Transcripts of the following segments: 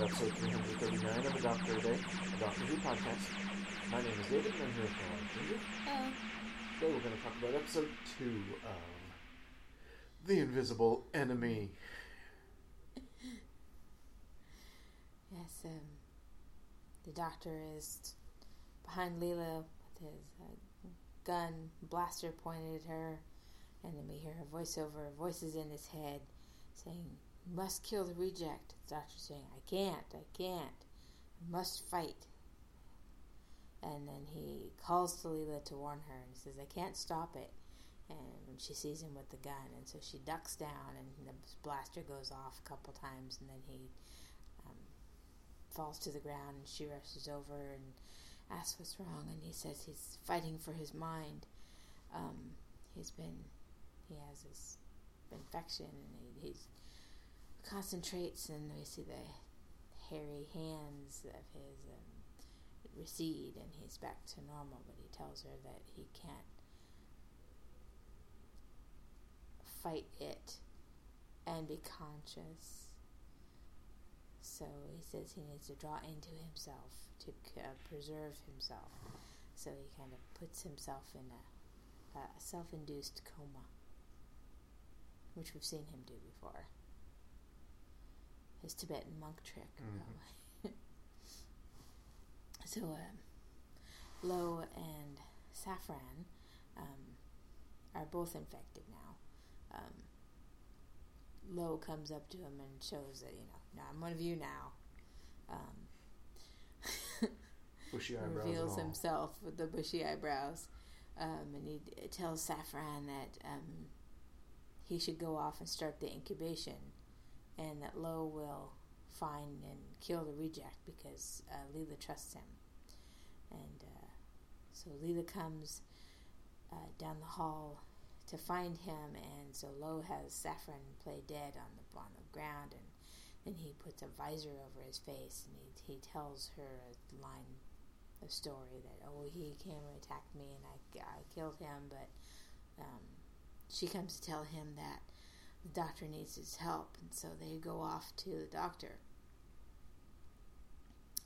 episode 339 of A Doctor a Day, a Doctor Who podcast. My name is David, and I'm here with my wife, Ginger. Oh, Today we're going to talk about episode 2 of The Invisible Enemy. yes. Um, the doctor is behind Leela with his uh, gun blaster pointed at her, and then we hear a voiceover, voices in his head saying, "You must kill the reject." The doctor saying, "I can't, I can't, I must fight." And then he calls to Leela to warn her, and he says, "I can't stop it." And she sees him with the gun, and so she ducks down, and the blaster goes off a couple times, and then he um, falls to the ground, and she rushes over and asks what's wrong, and he says he's fighting for his mind. Um, he's been, he has this infection, and he he's concentrates, and we see the hairy hands of his um, recede, and he's back to normal. But he tells her that he can't fight it and be conscious. So he says he needs to draw into himself to uh, preserve himself. So he kind of puts himself in a, a self-induced coma, which we've seen him do before. His Tibetan monk trick, Mhm. so um, Lowe and Safran um, are both infected now. Um, Lowe comes up to him and shows that you know, no, I'm one of you now. Um, Bushy eyebrows reveals himself with the bushy eyebrows, um, and he d- tells Safran that um, he should go off and start the incubation, and that Lowe will find and kill the reject because uh, Leela trusts him. And uh, so Leela comes uh, down the hall to find him, and so Lowe has Safran play dead on the on the ground, and then he puts a visor over his face, and he he tells her a line, a story that oh he came and attacked me, and I I killed him, but um, she comes to tell him that the doctor needs his help, and so they go off to the doctor.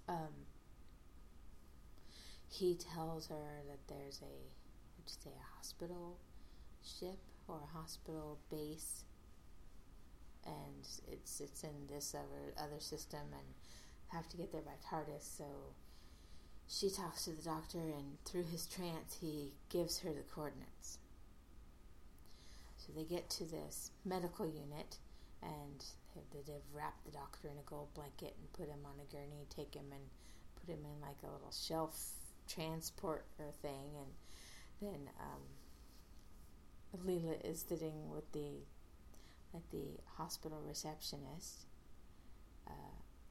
Um, he tells her that there's a, would you say, a hospital ship or a hospital base, and it's it's in this other other system, and have to get there by TARDIS. So she talks to the doctor, and through his trance, he gives her the coordinates. So they get to this medical unit, and they- they've wrapped the doctor in a gold blanket and put him on a gurney, take him and put him in like a little shelf transporter thing, and then um, Leela is sitting with the like the hospital receptionist. Uh,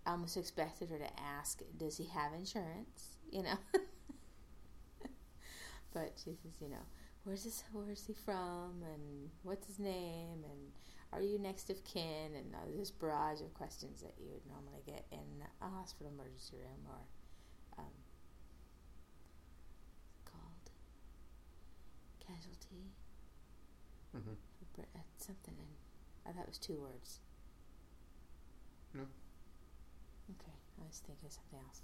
I almost expected her to ask, "Does he have insurance?" You know. but she says, you know, where's this? Where's he from? And what's his name? And are you next of kin? And uh, this barrage of questions that you would normally get in a hospital emergency room or um, called casualty. Mhm. Br- uh, Something in. I thought it was two words. No. Okay, I was thinking of something else.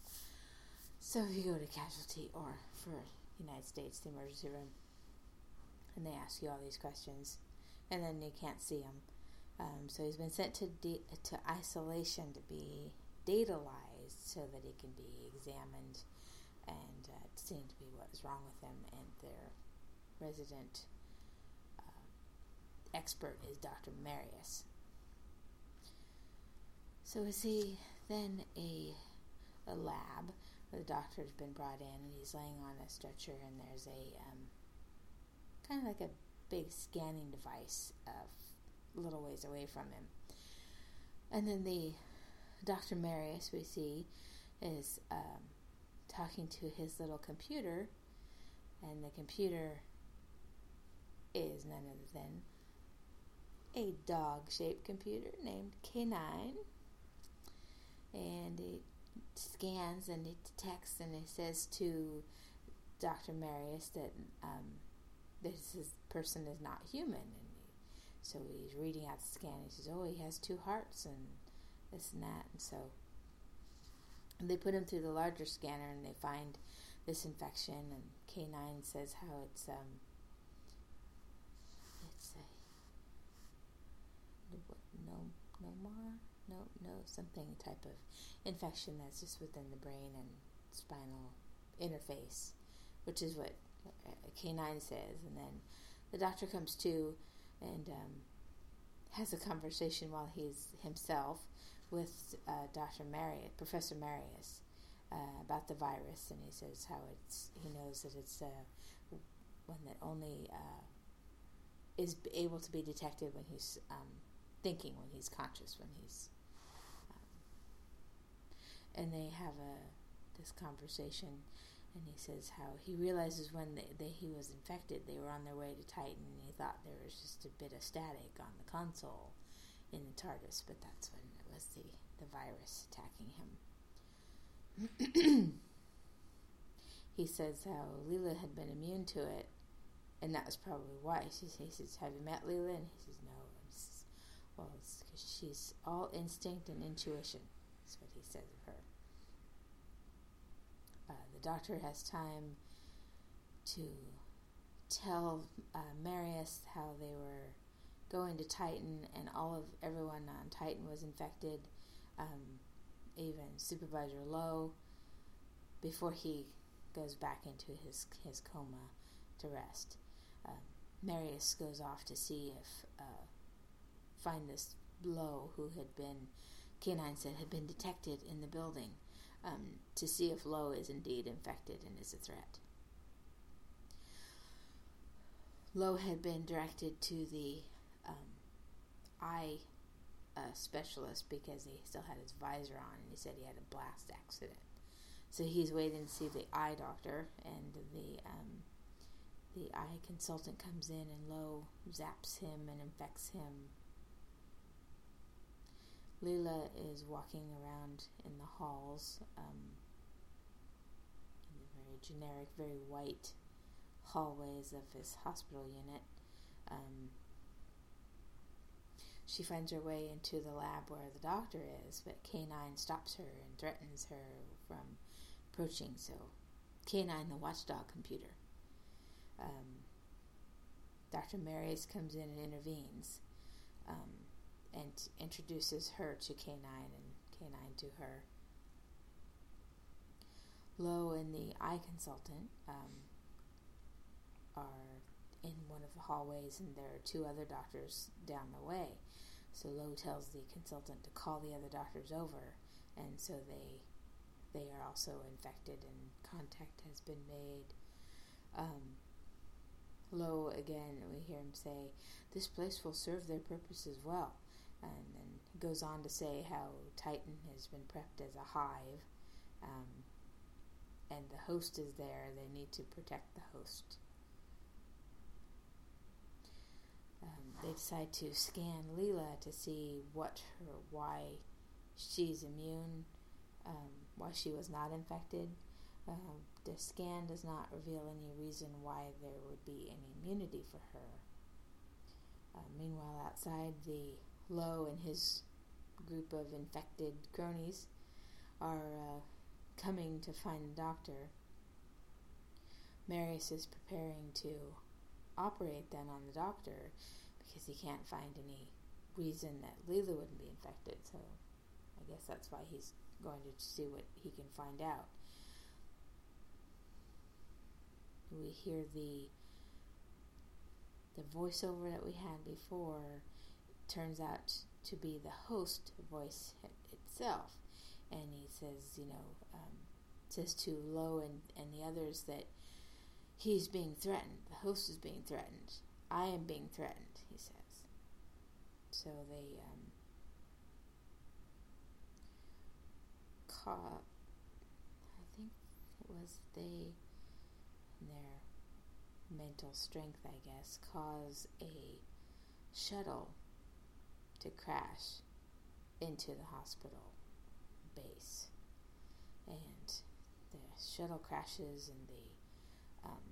So if you go to casualty or for United States, the emergency room, and they ask you all these questions, and then you can't see him. Um, so he's been sent to de- to isolation to be datalized so that he can be examined and uh, seen to be what is wrong with him. And their resident uh, expert is Dr. Marius. So we see then a a lab where the doctor's been brought in and he's laying on a stretcher and there's a um, kind of like a big scanning device a little ways away from him. And then the Dr. Marius we see is um, talking to his little computer and the computer is none other than a dog shaped computer named K9 and it scans and it detects and it says to Dr. Marius that um, this is, person is not human. And he, so he's reading out the scan. He says, "Oh, he has two hearts and this and that." And so they put him through the larger scanner and they find this infection. And K9 says how it's um, it's a no no more no no something type of infection that's just within the brain and spinal interface, which is what K9 says. And then the doctor comes to and um, has a conversation while he's himself with uh, Dr. Marius, Professor Marius, uh, about the virus, and he says how it's he knows that it's uh, one that only uh, is able to be detected when he's um, thinking, when he's conscious, when he's um, and they have a this conversation and he says how he realizes when they, they, he was infected, they were on their way to Titan, and he thought there was just a bit of static on the console in the TARDIS, but that's when it was the, the virus attacking him. he says how Leela had been immune to it, and that was probably why. She, he says, Have you met Leela? And he says, No. Says, well, it's because she's all instinct and intuition. That's what he says of her. Uh, the doctor has time to tell uh, Marius how they were going to Titan, and all of everyone on Titan was infected, um, even Supervisor Lowe, before he goes back into his his coma to rest. Um, Marius goes off to see if uh, find this Lowe who had been K9 said had been detected in the building um, to see if Lowe is indeed infected and is a threat. Lowe had been directed to the um, eye uh, specialist because he still had his visor on and he said he had a blast accident. So he's waiting to see the eye doctor, and the um, the eye consultant comes in, and Lowe zaps him and infects him Leela is walking around in the halls, um, in the very generic, very white hallways of his hospital unit. Um, she finds her way into the lab where the doctor is, but K9 stops her and threatens her from approaching. So, K9, the watchdog computer. Um, Dr. Marius comes in and intervenes. Um, and introduces her to K9 and K9 to her. Lowe and the eye consultant um, are in one of the hallways, and there are two other doctors down the way. So Lowe tells the consultant to call the other doctors over, and so they they are also infected, and contact has been made. Um, again, we hear him say, "This place will serve their purpose as well." And then he goes on to say how Titan has been prepped as a hive, um, and the host is there. They need to protect the host. Um, they decide to scan Leela to see what her, why she's immune, um, why she was not infected. Um, the scan does not reveal any reason why there would be any immunity for her. Uh, meanwhile, outside the Lowe and his group of infected cronies are uh, coming to find the doctor. Marius is preparing to operate then on the doctor because he can't find any reason that Leela wouldn't be infected. So I guess that's why he's going to see what he can find out. We hear the the voiceover that we had before turns out to be the host voice itself. And he says, you know, um, says to Lowe and, and the others that he's being threatened. The host is being threatened. I am being threatened, he says. So they um, caught, I think it was they, their mental strength, I guess, cause a shuttle to crash into the hospital base. And the shuttle crashes, and the um,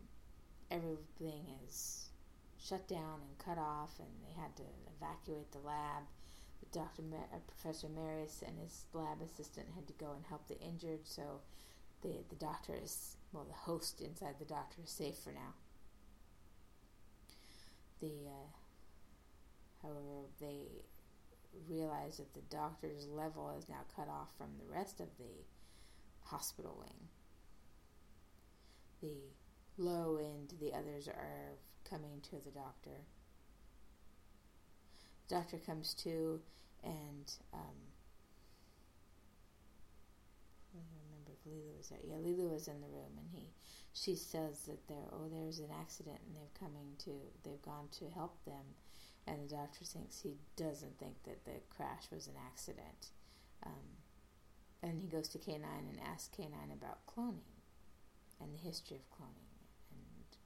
everything is shut down and cut off, and they had to evacuate the lab. Dr. Ma- uh, Professor Marius and his lab assistant had to go and help the injured, so the the doctor is well, the host inside the doctor is safe for now. The uh, however they realize that the doctor's level is now cut off from the rest of the hospital wing. The low end, the others are coming to the doctor. The doctor comes to, and um, I remember if was there. Yeah, Leela was in the room, and he, she says that there, oh, there's an accident, and they've coming to, they've gone to help them, and the doctor thinks he doesn't think that the crash was an accident. Um, and he goes to K9 and asks K9 about cloning and the history of cloning and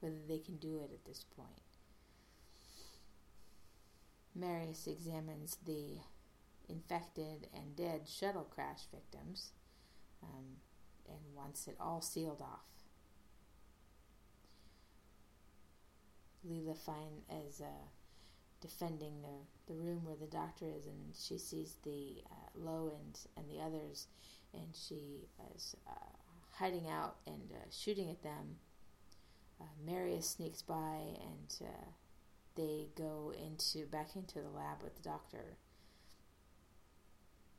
whether they can do it at this point. Marius examines the infected and dead shuttle crash victims um, and wants it all sealed off. Leela Fine is uh, defending the, the room where the doctor is, and she sees the uh, low end and the others, and she is uh, hiding out and uh, shooting at them. Uh, Marius sneaks by, and uh, they go into back into the lab with the doctor.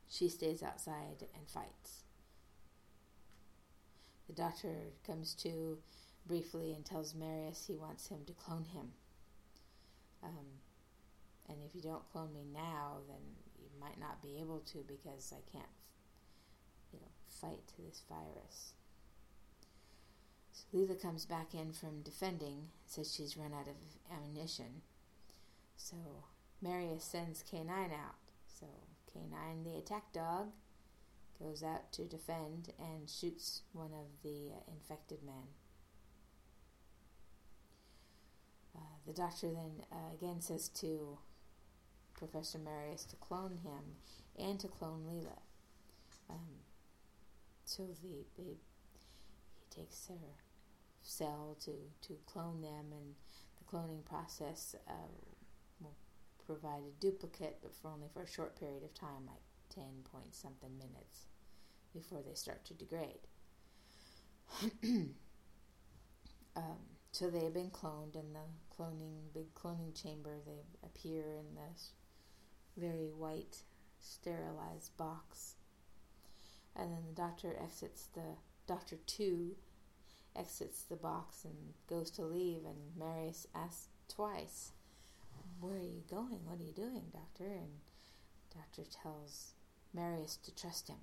She stays outside and fights. The doctor comes to briefly and tells Marius he wants him to clone him. Um, and if you don't clone me now, then you might not be able to because I can't, you know, fight this virus. So Leela comes back in from defending, says she's run out of ammunition. So Marius sends K9 out. So K9, the attack dog, goes out to defend and shoots one of the uh, infected men. Uh, the doctor then uh, again says to Professor Marius to clone him and to clone Leela. Um, so the, the, he takes her cell to, to clone them, and the cloning process uh, will provide a duplicate, but for only for a short period of time, like 10 point something minutes, before they start to degrade. um, so they have been cloned in the cloning, big cloning chamber. They appear in this very white, sterilized box. And then the doctor exits the doctor two exits the box and goes to leave and Marius asks twice, Where are you going? What are you doing, doctor? And doctor tells Marius to trust him.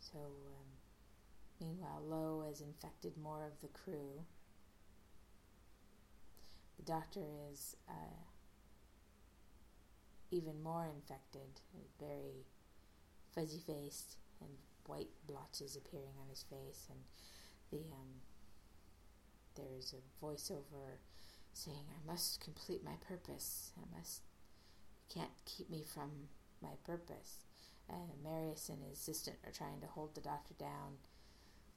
So um, meanwhile Lowe has infected more of the crew. The doctor is uh, even more infected, very fuzzy faced and white blotches appearing on his face, and the um, there's a voiceover saying, "I must complete my purpose. I must. You can't keep me from my purpose." And Marius and his assistant are trying to hold the doctor down.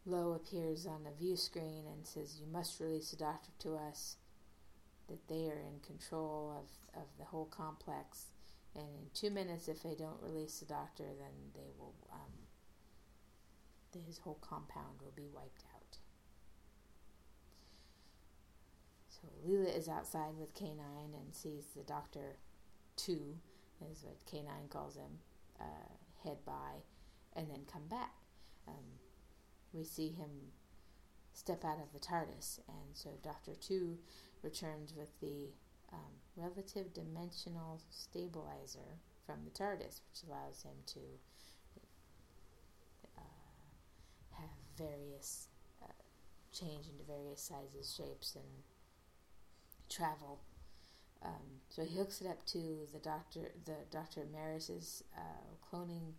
Lowe appears on the view screen and says, "You must release the doctor to us." That they are in control of, of the whole complex and in two minutes, if they don't release the doctor, then they will, um, his whole compound will be wiped out. So Leela is outside with K9 and sees the doctor, two, is what K9 calls him, uh, head by, and then come back. Um, we see him step out of the TARDIS, and so Doctor Two returns with the um, relative dimensional stabilizer from the TARDIS, which allows him to uh, have various uh, change into various sizes, shapes, and travel. Um, so he hooks it up to the doctor, the Doctor Marius's uh, cloning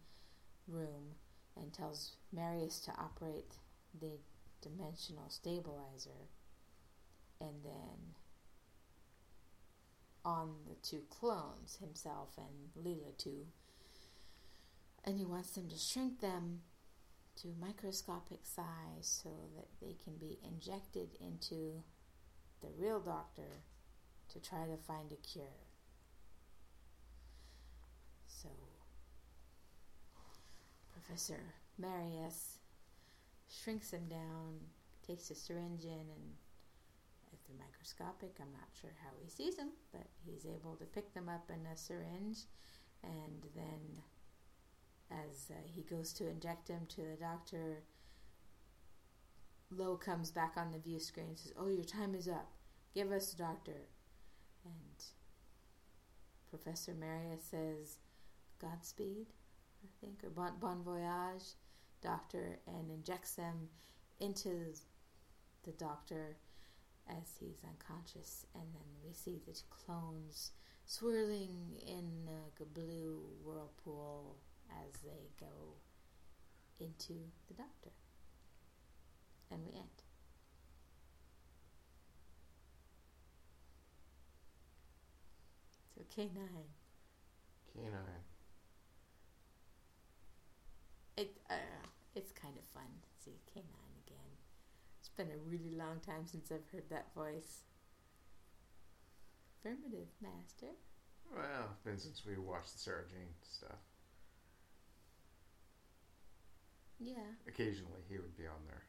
room, and tells Marius to operate the dimensional stabilizer, and then on the two clones, himself and Leela too. And he wants them to shrink them to microscopic size so that they can be injected into the real doctor to try to find a cure. so Professor Marius shrinks him down, takes a syringe in, and if they're microscopic, I'm not sure how he sees them, but he's able to pick them up in a syringe, and then as uh, he goes to inject him to the doctor, Lowe comes back on the view screen and says, "Oh, your time is up. Give us the doctor." And Professor Marius says, "Godspeed." I think, or bon, bon voyage, doctor, and injects them into the doctor as he's unconscious. And then we see the clones swirling in a blue whirlpool as they go into the doctor. And we end. So K9. K9. It uh, it's kind of fun to see K9 again. It's been a really long time since I've heard that voice. Affirmative, master. Well, it's been since we watched the Sarah Jane stuff. Yeah. Occasionally, he would be on there.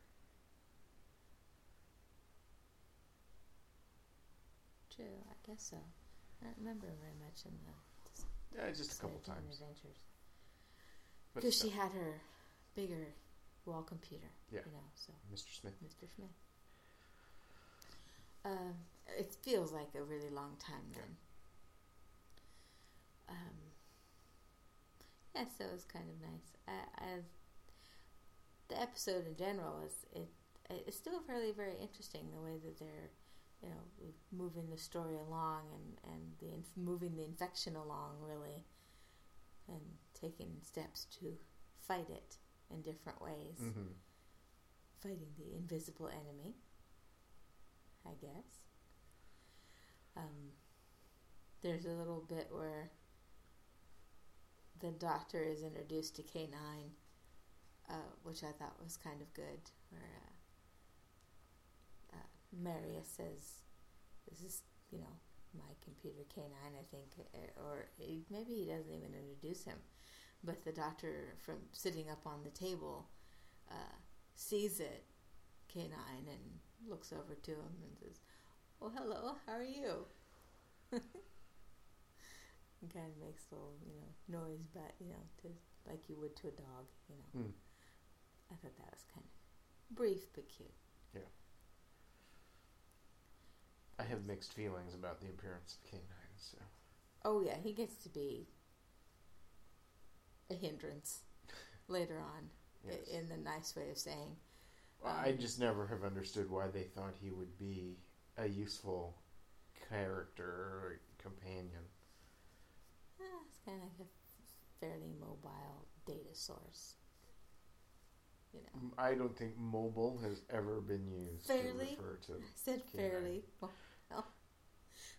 True, I guess so. I don't remember very much in the Yeah, just a couple times. adventures because she had her bigger wall computer. Yeah. You know, so Mr. Smith. Mr. Smith. Um, it feels like a really long time Yeah. then. Um, yeah, so it was kind of nice. I, I, the episode in general is it. It's still fairly very interesting the way that they're, you know, moving the story along and and the inf- moving the infection along really, and taking steps to fight it in different ways Mm-hmm. fighting the invisible enemy, I guess. Um, there's a little bit where the doctor is introduced to K9, uh, which I thought was kind of good, where uh, uh, Marius says, This is, you know, my computer K9, I think, or maybe he doesn't even introduce him. But the doctor, from sitting up on the table, uh, sees it, K9, and looks over to him and says, "Oh, hello. How are you?" and kind of makes a little, you know, noise, but you know, to like you would to a dog. You know, Mm. I thought that was kind of brief but cute. Yeah. I have mixed feelings about the appearance of K9. So Oh yeah, he gets to be a hindrance later on, i yes. in the nice way of saying. Well, I just never have understood why they thought he would be a useful character or companion. Ah, it's kind of like a fairly mobile data source. You know. I don't think mobile has ever been used Fairly? to refer to. I said K9. fairly. Well, well,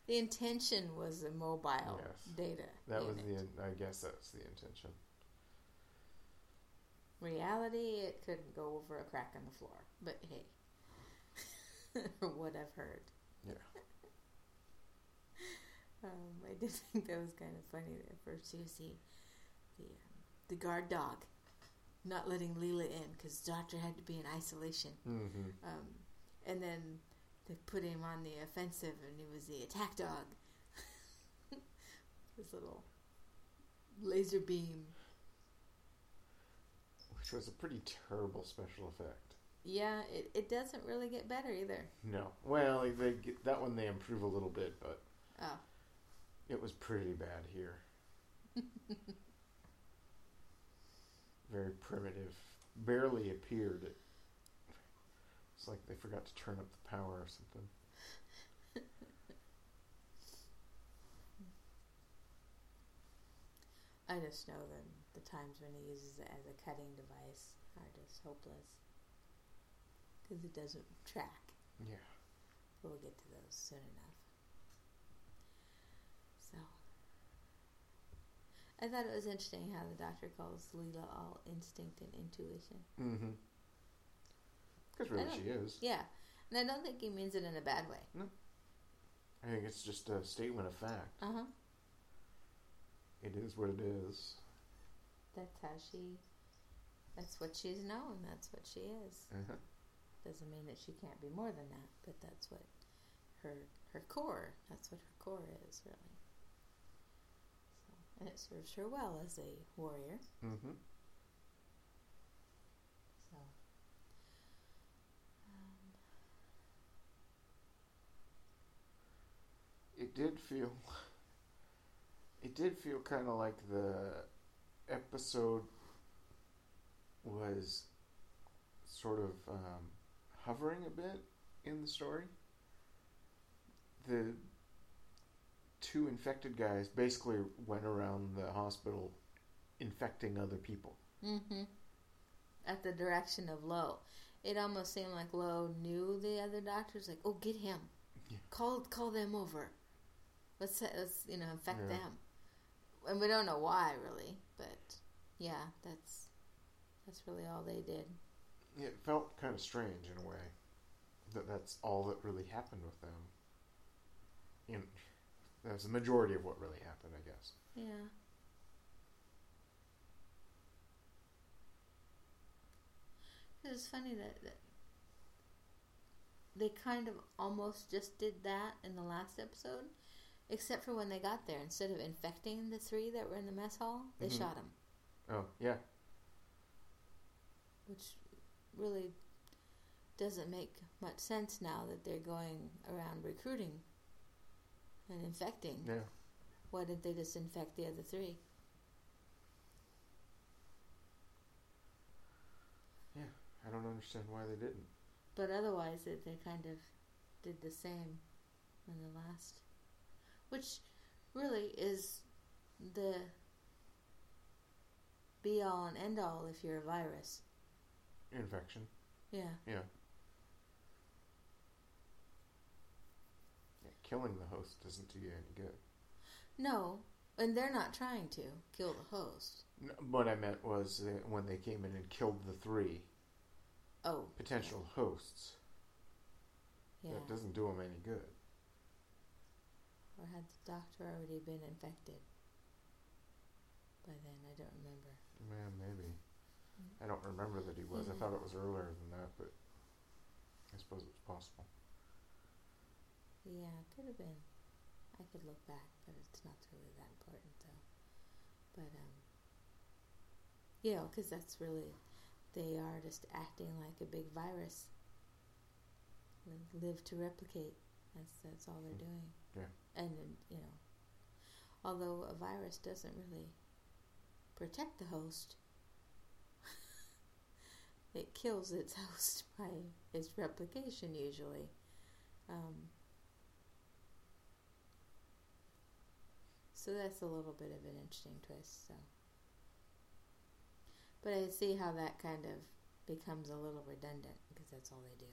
the intention was a mobile Yes. data. That was the. I guess that's the intention. Reality. It couldn't go over a crack in the floor, but hey, from what I've heard. Yeah. um, I did think that was kind of funny. At first, you see the um, the guard dog not letting Leela in because doctor had to be in isolation. Mm-hmm. Um, and then they put him on the offensive, and he was the attack dog. this little laser beam. Which was a pretty terrible special effect. Yeah, it, it doesn't really get better either. No. Well, they get, that one they improve a little bit, but Oh, it was pretty bad here. Very primitive. Barely appeared. It, it's like they forgot to turn up the power or something. I just know that the times when he uses it as a cutting device are just hopeless. Because it doesn't track. Yeah. We'll get to those soon enough. So, I thought it was interesting how the doctor calls Leela all instinct and intuition. Mm-hmm. Because really she is. Yeah, and I don't think he means it in a bad way. No. I think it's just a statement of fact. Uh huh. it is what it is. That's how she. That's what she's known. That's what she is. Uh-huh. Doesn't mean that she can't be more than that, but that's what her her core. That's what her core is really. So, and it serves her well as a warrior. Mm-hmm. So. Um, It did feel. It did feel kind of like the episode was sort of um, hovering a bit in the story. The two infected guys basically went around the hospital infecting other people. Mm-hmm. At the direction of Lowe. It almost seemed like Lowe knew the other doctors. Like, oh, get him. Yeah. Call call them over. Let's let's you know infect Yeah. them. And we don't know why really, but yeah, that's that's really all they did. It felt kind of strange in a way that that's all that really happened with them. Know, that's the majority of what really happened, I guess. Yeah. It's funny that, that they kind of almost just did that in the last episode, except for when they got there. Instead of infecting the three that were in the mess hall, they Mhm. shot them, Oh yeah, which really doesn't make much sense now that they're going around recruiting and infecting. yeah. Why did they just infect the other three? Yeah, I don't understand why they didn't. But otherwise, they, they kind of did the same in the last. Which really is the be all and end all if you're a virus. Infection. Yeah. Yeah. yeah. Killing the host doesn't do you any good. No, and they're not trying to kill the host. No, what I meant was when they came in and killed the three Oh, potential hosts, yeah. that doesn't do them any good. Or had the doctor already been infected by then? I don't remember. Man, maybe. I don't remember that he was. I thought it was earlier than that, but I suppose it was possible. Yeah, it could have been. I could look back, but it's not really that important, though. But um, know, because that's really they are just acting like a big virus. Live to replicate. That's that's all they're doing. Yeah. And you know, although a virus doesn't really protect the host, it kills its host by its replication usually. Um, so that's a little bit of an interesting twist. So, but I see how that kind of becomes a little redundant because that's all they do.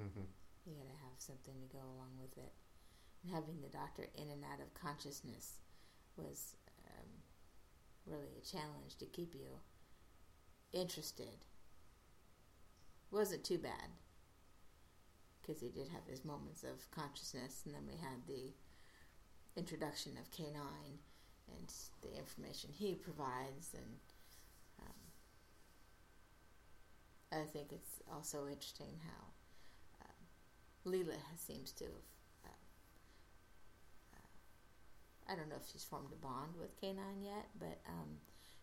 Mm-hmm. You gotta have something to go along with it. And having the doctor in and out of consciousness was um, really a challenge to keep you interested. Wasn't too bad because he did have his moments of consciousness, and then we had the introduction of K9 and the information he provides, and um, I think it's also interesting how Leela seems to have. Uh, uh, I don't know if she's formed a bond with K9 yet, but um,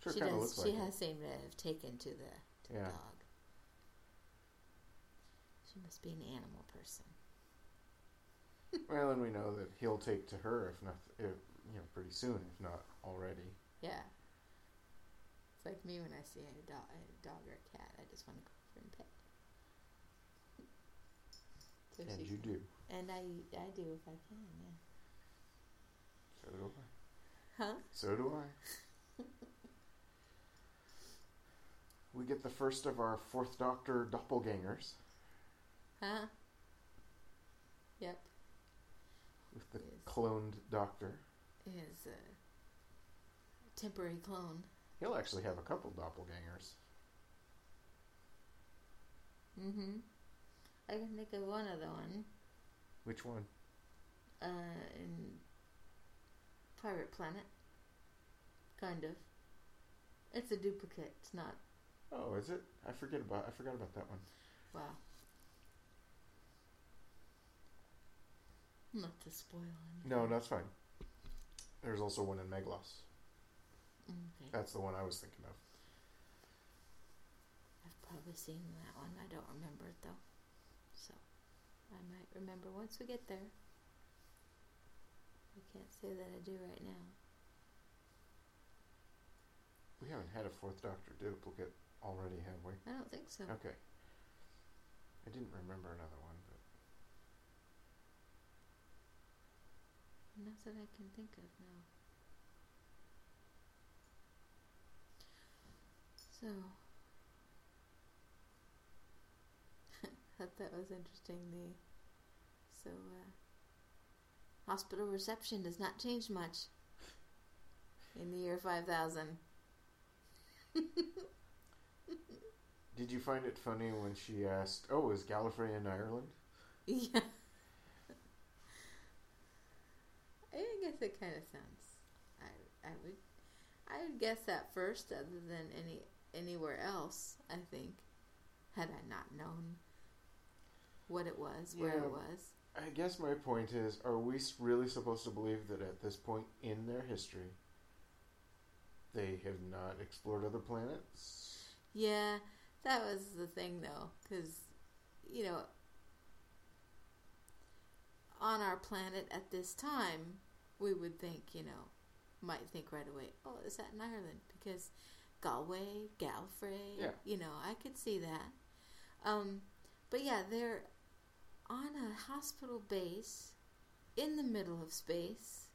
Sure, she does. She like has seemed to have taken to the, to Yeah. the dog. She must be an animal person. Well, and we know that he'll take to her if not, if, you know, pretty soon, if not already. Yeah. It's like me when I see a dog, a dog or a cat. I just want to go over and pet. And you can- do. And I, I do if I can. Yeah. So do I. Huh? So do I. we get the first of our fourth Doctor doppelgangers Huh? Yep. with the Yes. cloned Doctor. His uh, temporary clone. He'll actually have a couple doppelgangers. Mm-hmm. I can think of one other one. Which one? Uh, in Pirate Planet. kind of. It's a duplicate. It's not. Oh, is it? I forget about. I forgot about that one. Wow. Not to spoil anything. No, that's fine. There's also one in Meglos. Okay. That's the one I was thinking of. I've probably seen that one. I don't remember it though. I might remember once we get there. I can't say that I do right now. We haven't had a fourth Doctor duplicate already, have we? I don't think so. Okay. I didn't remember another one, but Not that I can think of now. So, thought that was interesting. The so uh, hospital reception does not change much in the year five thousand. did you find it funny when she asked, "Oh, is Gallifrey in Ireland?" Yeah. I guess it kind of sounds. I I would I would guess that first, other than any anywhere else. I think, had I not known what it was, where Yeah. it was. I guess my point is, are we really supposed to believe that at this point in their history, they have not explored other planets? Yeah, that was the thing though, because you know, on our planet at this time, we would think, you know, might think right away, oh, is that in Ireland? Because Galway, Gallifrey, Yeah. you know, I could see that. Um, but yeah, they're on a hospital base in the middle of space,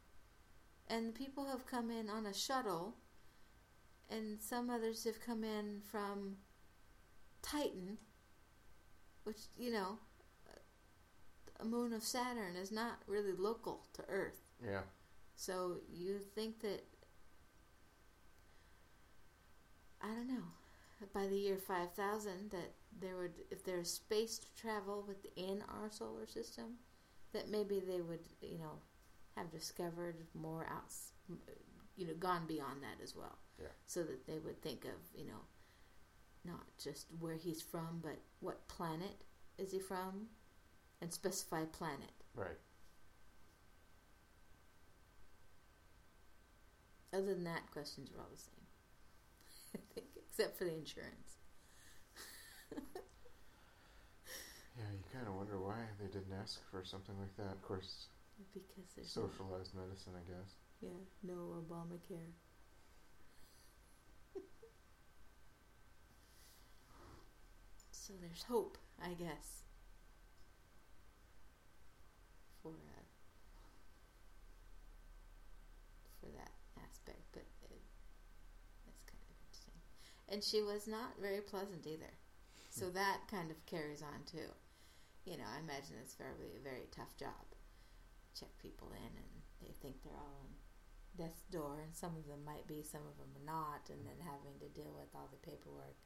and people have come in on a shuttle, and some others have come in from Titan, which, you know, a moon of Saturn is not really local to Earth. Yeah. So you think that I don't know by the year five thousand that there would if there's space to travel within our solar system that maybe they would you know have discovered more outs you know gone beyond that as well. Yeah. So that they would think of you know not just where he's from but what planet is he from and specify planet. Right. Other than that, questions are all the same. I think, except for the insurance. Yeah, you kind of wonder why they didn't ask for something like that. Of course, Because there's no, socialized medicine, I guess. yeah, no Obamacare. so there's hope, I guess, for uh, for that aspect. But it, that's kind of interesting. And she was not very pleasant either. So that kind of carries on too. You know, I imagine it's probably a very tough job. Check people in, and they think they're all on death's door, and some of them might be, some of them are not, and then having to deal with all the paperwork.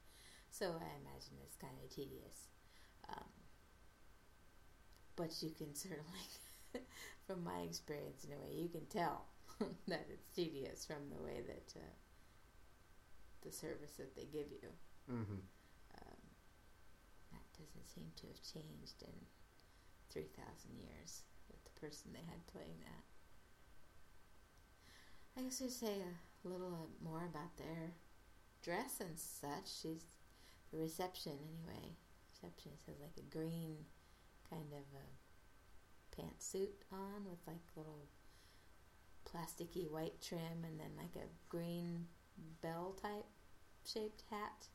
So I imagine it's kind of tedious. Um, but you can certainly, from my experience anyway, you can tell that it's tedious from the way that uh, the service that they give you. Mm-hmm. Doesn't seem to have changed in 3,000 years with the person they had playing that. I guess I'd say a little more about their dress and such. She's the reception anyway. Receptionist has like a green kind of a pantsuit on with like little plasticky white trim and then like a green bell type shaped hat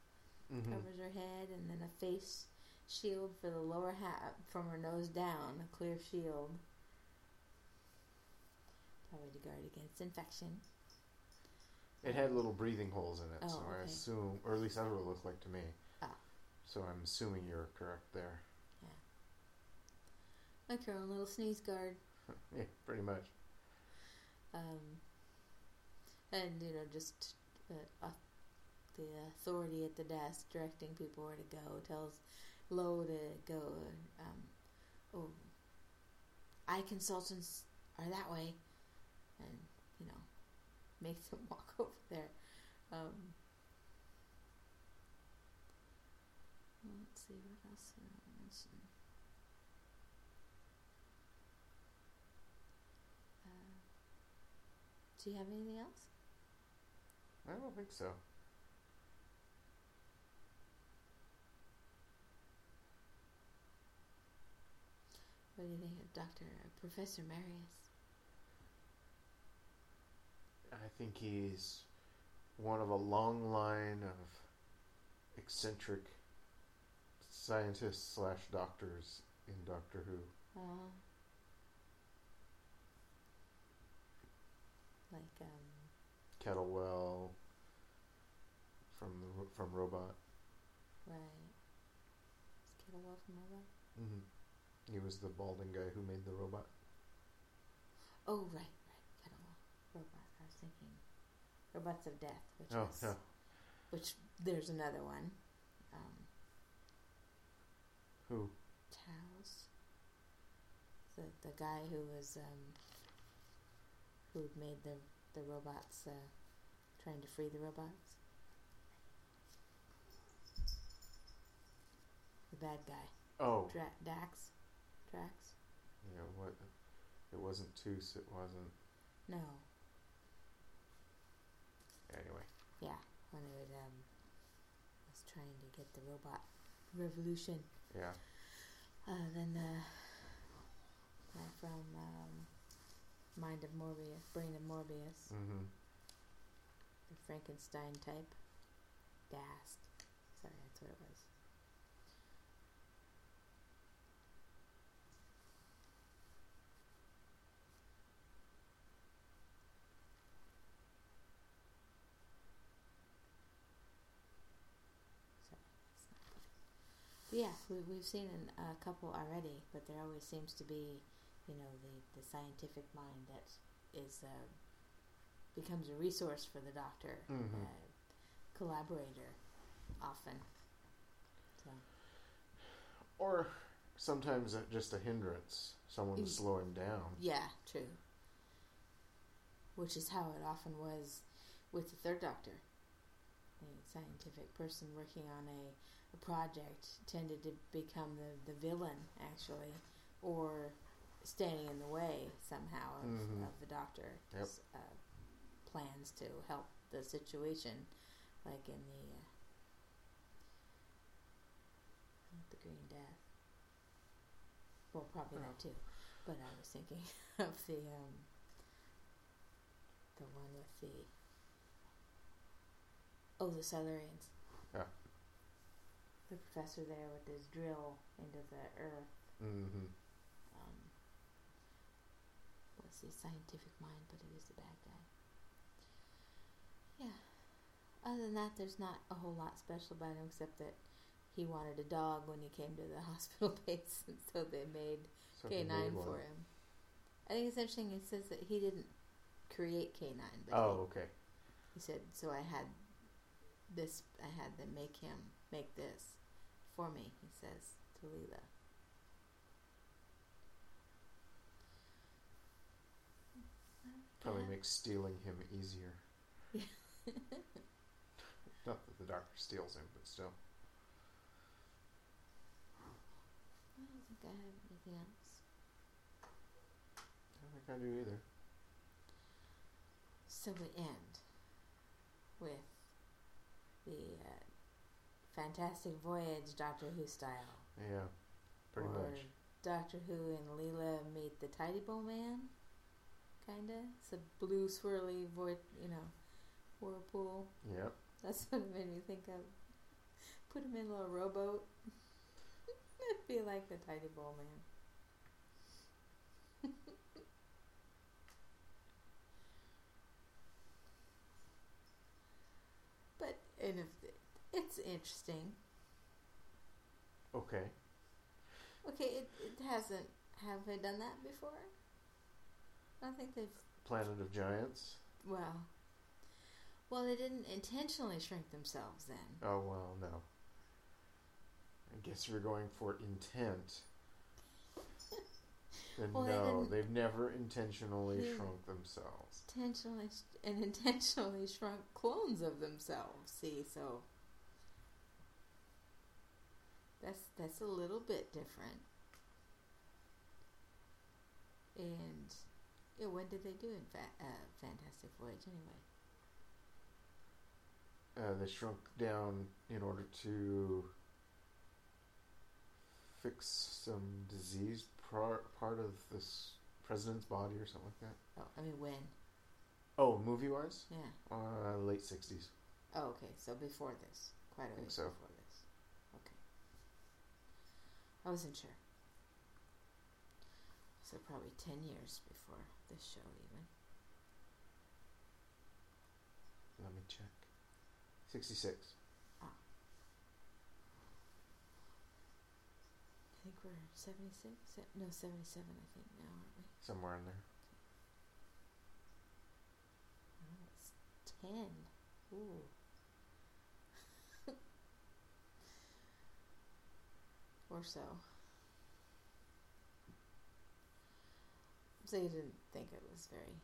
Mm-hmm. covers her head, and then a face shield for the lower half from her nose down, a clear shield. Probably to guard against infection. It had little breathing holes in it, Oh, so I assume, or at least that's what it looked like to me. Ah. So I'm assuming you're correct there. Yeah. Like her own little sneeze guard. yeah, pretty much. Um, and, you know, just uh, uh, the authority at the desk directing people where to go, tells Lo to go. Um, oh, eye consultants are that way. And, you know, makes them walk over there. Um, let's see what else I want to mention. Uh, do you have anything else? I don't think so. What do you think of Doctor Professor Marius? I think he's one of a long line of eccentric scientists slash doctors in Doctor Who. Uh, like um, Kettlewell from the from Robot. right. Is Kettlewell from Robot? hmm He was the balding guy who made the robot. Oh, right, right. Kettlewell. Robot. I was thinking Robots of Death, which Oh, was yeah. which there's another one. Um, Who? Taos. The the guy who was um, who made the the robots uh, trying to free the robots. The bad guy, Oh, Dra- Dax, Drax. yeah. What? It wasn't Toos. It wasn't. No, Anyway. yeah, when it would, um, was trying to get the robot revolution. Yeah. Uh, then the guy from um, Mind of Morbius, Brain of Morbius, Mm-hmm. the Frankenstein type. Dast. Sorry, that's what it was. Sorry, that's not good. But yeah, we, we've seen an, a couple already, but there always seems to be, you know, the, the scientific mind that is uh, becomes a resource for the doctor, Mhm. uh, collaborator, often. So Or sometimes just a hindrance. Someone to Mm. slow him down. yeah, true. Which is how it often was with the third doctor. A scientific person working on a, a project tended to become the, the villain, actually, or standing in the way somehow of, Mhm. of the doctor's Yep. uh, plans to help the situation, like in the uh, the Green Death. Well, probably Oh. that too, but I was thinking of the um, the one with the oh the Silurians. Yeah. The professor there with his drill into the earth Mm-hmm. um, was the scientific mind, but he was the bad guy. Yeah. Other than that, there's not a whole lot special about him except that he wanted a dog when he came to the hospital base, and so they made K9 made for one. him. I think it's interesting. It says that he didn't create K9, but Oh, okay. he, he said, "So I had this. I had them make him make this for me." He says to Leela. Probably Yeah. makes stealing him easier. Not that the doctor steals him, but still. I don't think I have anything else. I don't think I do either. So we end with the uh, Fantastic Voyage Doctor Who style. Yeah, pretty or much. Doctor Who and Leela meet the Tidy Bowl Man. Kinda. It's a blue swirly void, you know, whirlpool. Yep. That's what it made me think of. Put him in a little rowboat. It'd be like the Tidy Bowl Man. but and if it's interesting. Okay. Okay, it, it hasn't. Have they done that before? I think they've. Planet of Giants. Well, well, they didn't intentionally shrink themselves then. Oh well, no. I guess we're going for intent. then Well, no, didn't- they've never intentionally hmm. shrunk themselves. intentionally and intentionally shrunk clones of themselves. See, so that's that's a little bit different. And yeah, when did they do in fa- uh, Fantastic Voyage anyway? Uh, they shrunk down in order to fix some diseased par- part of this president's body or something like that. Oh, I mean when? Oh, movie wise, Yeah. uh, late sixties. Oh, okay. So before this, quite a Think so. before. I wasn't sure. So probably ten years before this show, even. Let me check. Sixty six. Ah. I think we're seventy six. No, seventy seven. I think now, aren't we? Somewhere in there. Oh, it's ten. Ooh. Or so. So you didn't think it was very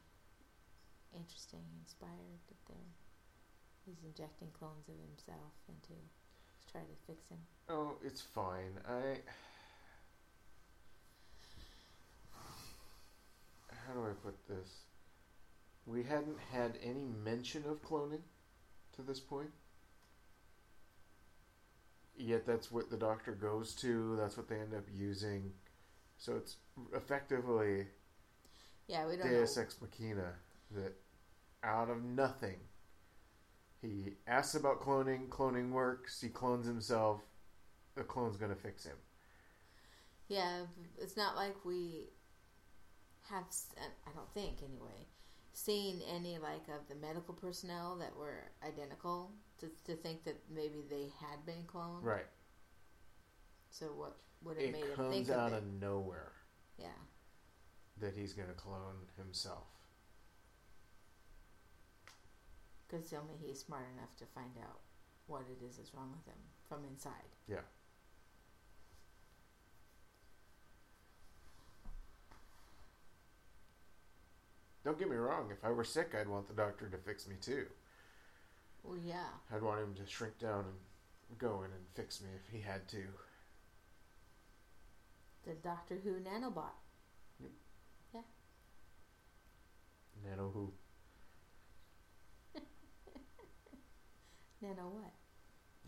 interesting, inspired that they're he's injecting clones of himself into to try to fix him. Oh, it's fine. I. How do I put this? We hadn't had any mention of cloning to this point. Yet that's what the doctor goes to, that's what they end up using. So it's effectively Yeah, we don't Deus know. Ex Machina that out of nothing he asks about cloning, cloning works, he clones himself, the clone's gonna fix him. Yeah, it's not like we have. I don't think anyway. Seen any like of the medical personnel that were identical to to think that maybe they had been cloned. Right. So what would have made It him comes think out of of nowhere Yeah. that he's gonna clone himself. Because only he's smart enough to find out what it is that's wrong with him from inside. Yeah. Don't get me wrong, if I were sick, I'd want the doctor to fix me too. Well, yeah. I'd want him to shrink down and go in and fix me if he had to. The Doctor Who nanobot. Yeah. Nano who? Nano what?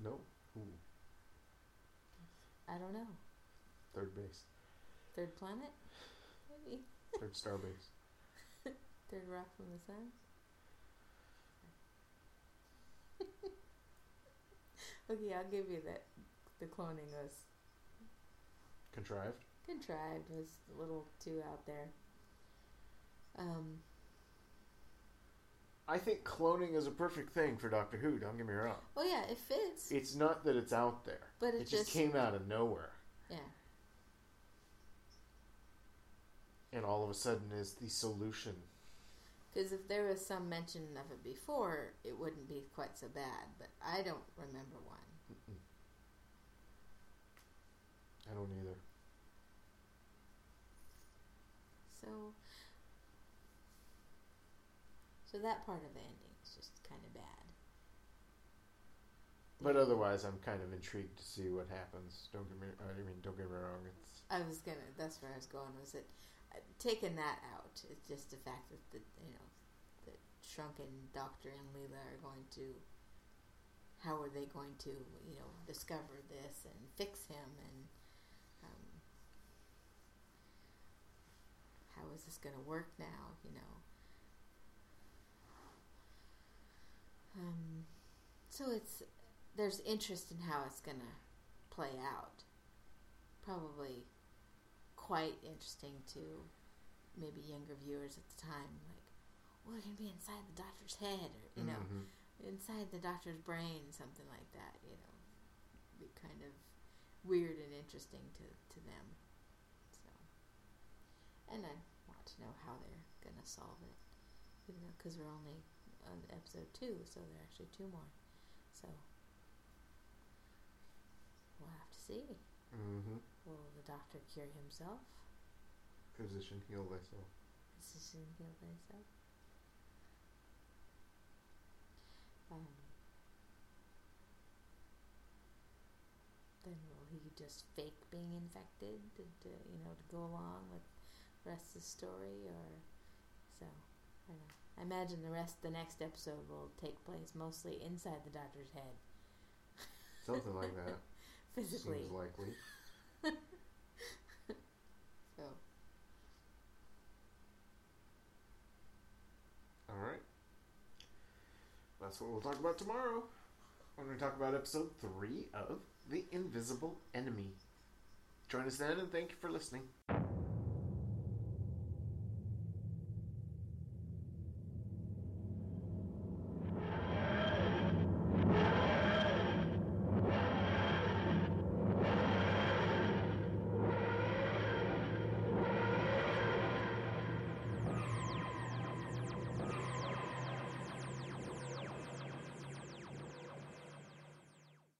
No. Who? I don't know. Third base. Third planet? Maybe. Third star base. Third rock from the sun? Okay, I'll give you that. The cloning was Contrived. contrived, was a little too out there. Um, I think cloning is a perfect thing for Doctor Who, don't get me wrong. well, yeah, it fits, It's not that it's out there. but it, It just just, came out of nowhere. yeah, And all of a sudden is the solution. Because if there was some mention of it before, it wouldn't be quite so bad. But I don't remember one. Mm-mm. I don't either. So, so that part of the ending is just kind of bad. But otherwise, I'm kind of intrigued to see what happens. Don't get me. I mean, don't get me wrong. It's I was gonna. That's where I was going. Was it taking that out? It's just the fact that the you know the shrunken Doctor and Leela are going to. How are they going to you know discover this and fix him and um, how is this going to work now? You know. Um, so it's there's interest in how it's going to play out. Probably quite interesting to maybe younger viewers at the time. Like, we're going to be inside the doctor's head, or you know, Mhm. inside the doctor's brain, something like that. You know, be kind of weird and interesting to to them. So, and I want to know how they're going to solve it, even though because we're only on episode two, so there are actually two more. So we'll have to see. Mhm. Will the doctor cure himself? Physician, heal thyself. Physician, heal thyself. Um, then will he just fake being infected to, to you know to go along with the rest of the story, or so I don't know. I imagine the rest, the next episode will take place mostly inside the doctor's head, Something like that. physically. Seems likely. So All right. That's what we'll talk about tomorrow when we talk about episode three of The Invisible Enemy. Join us then and thank you for listening.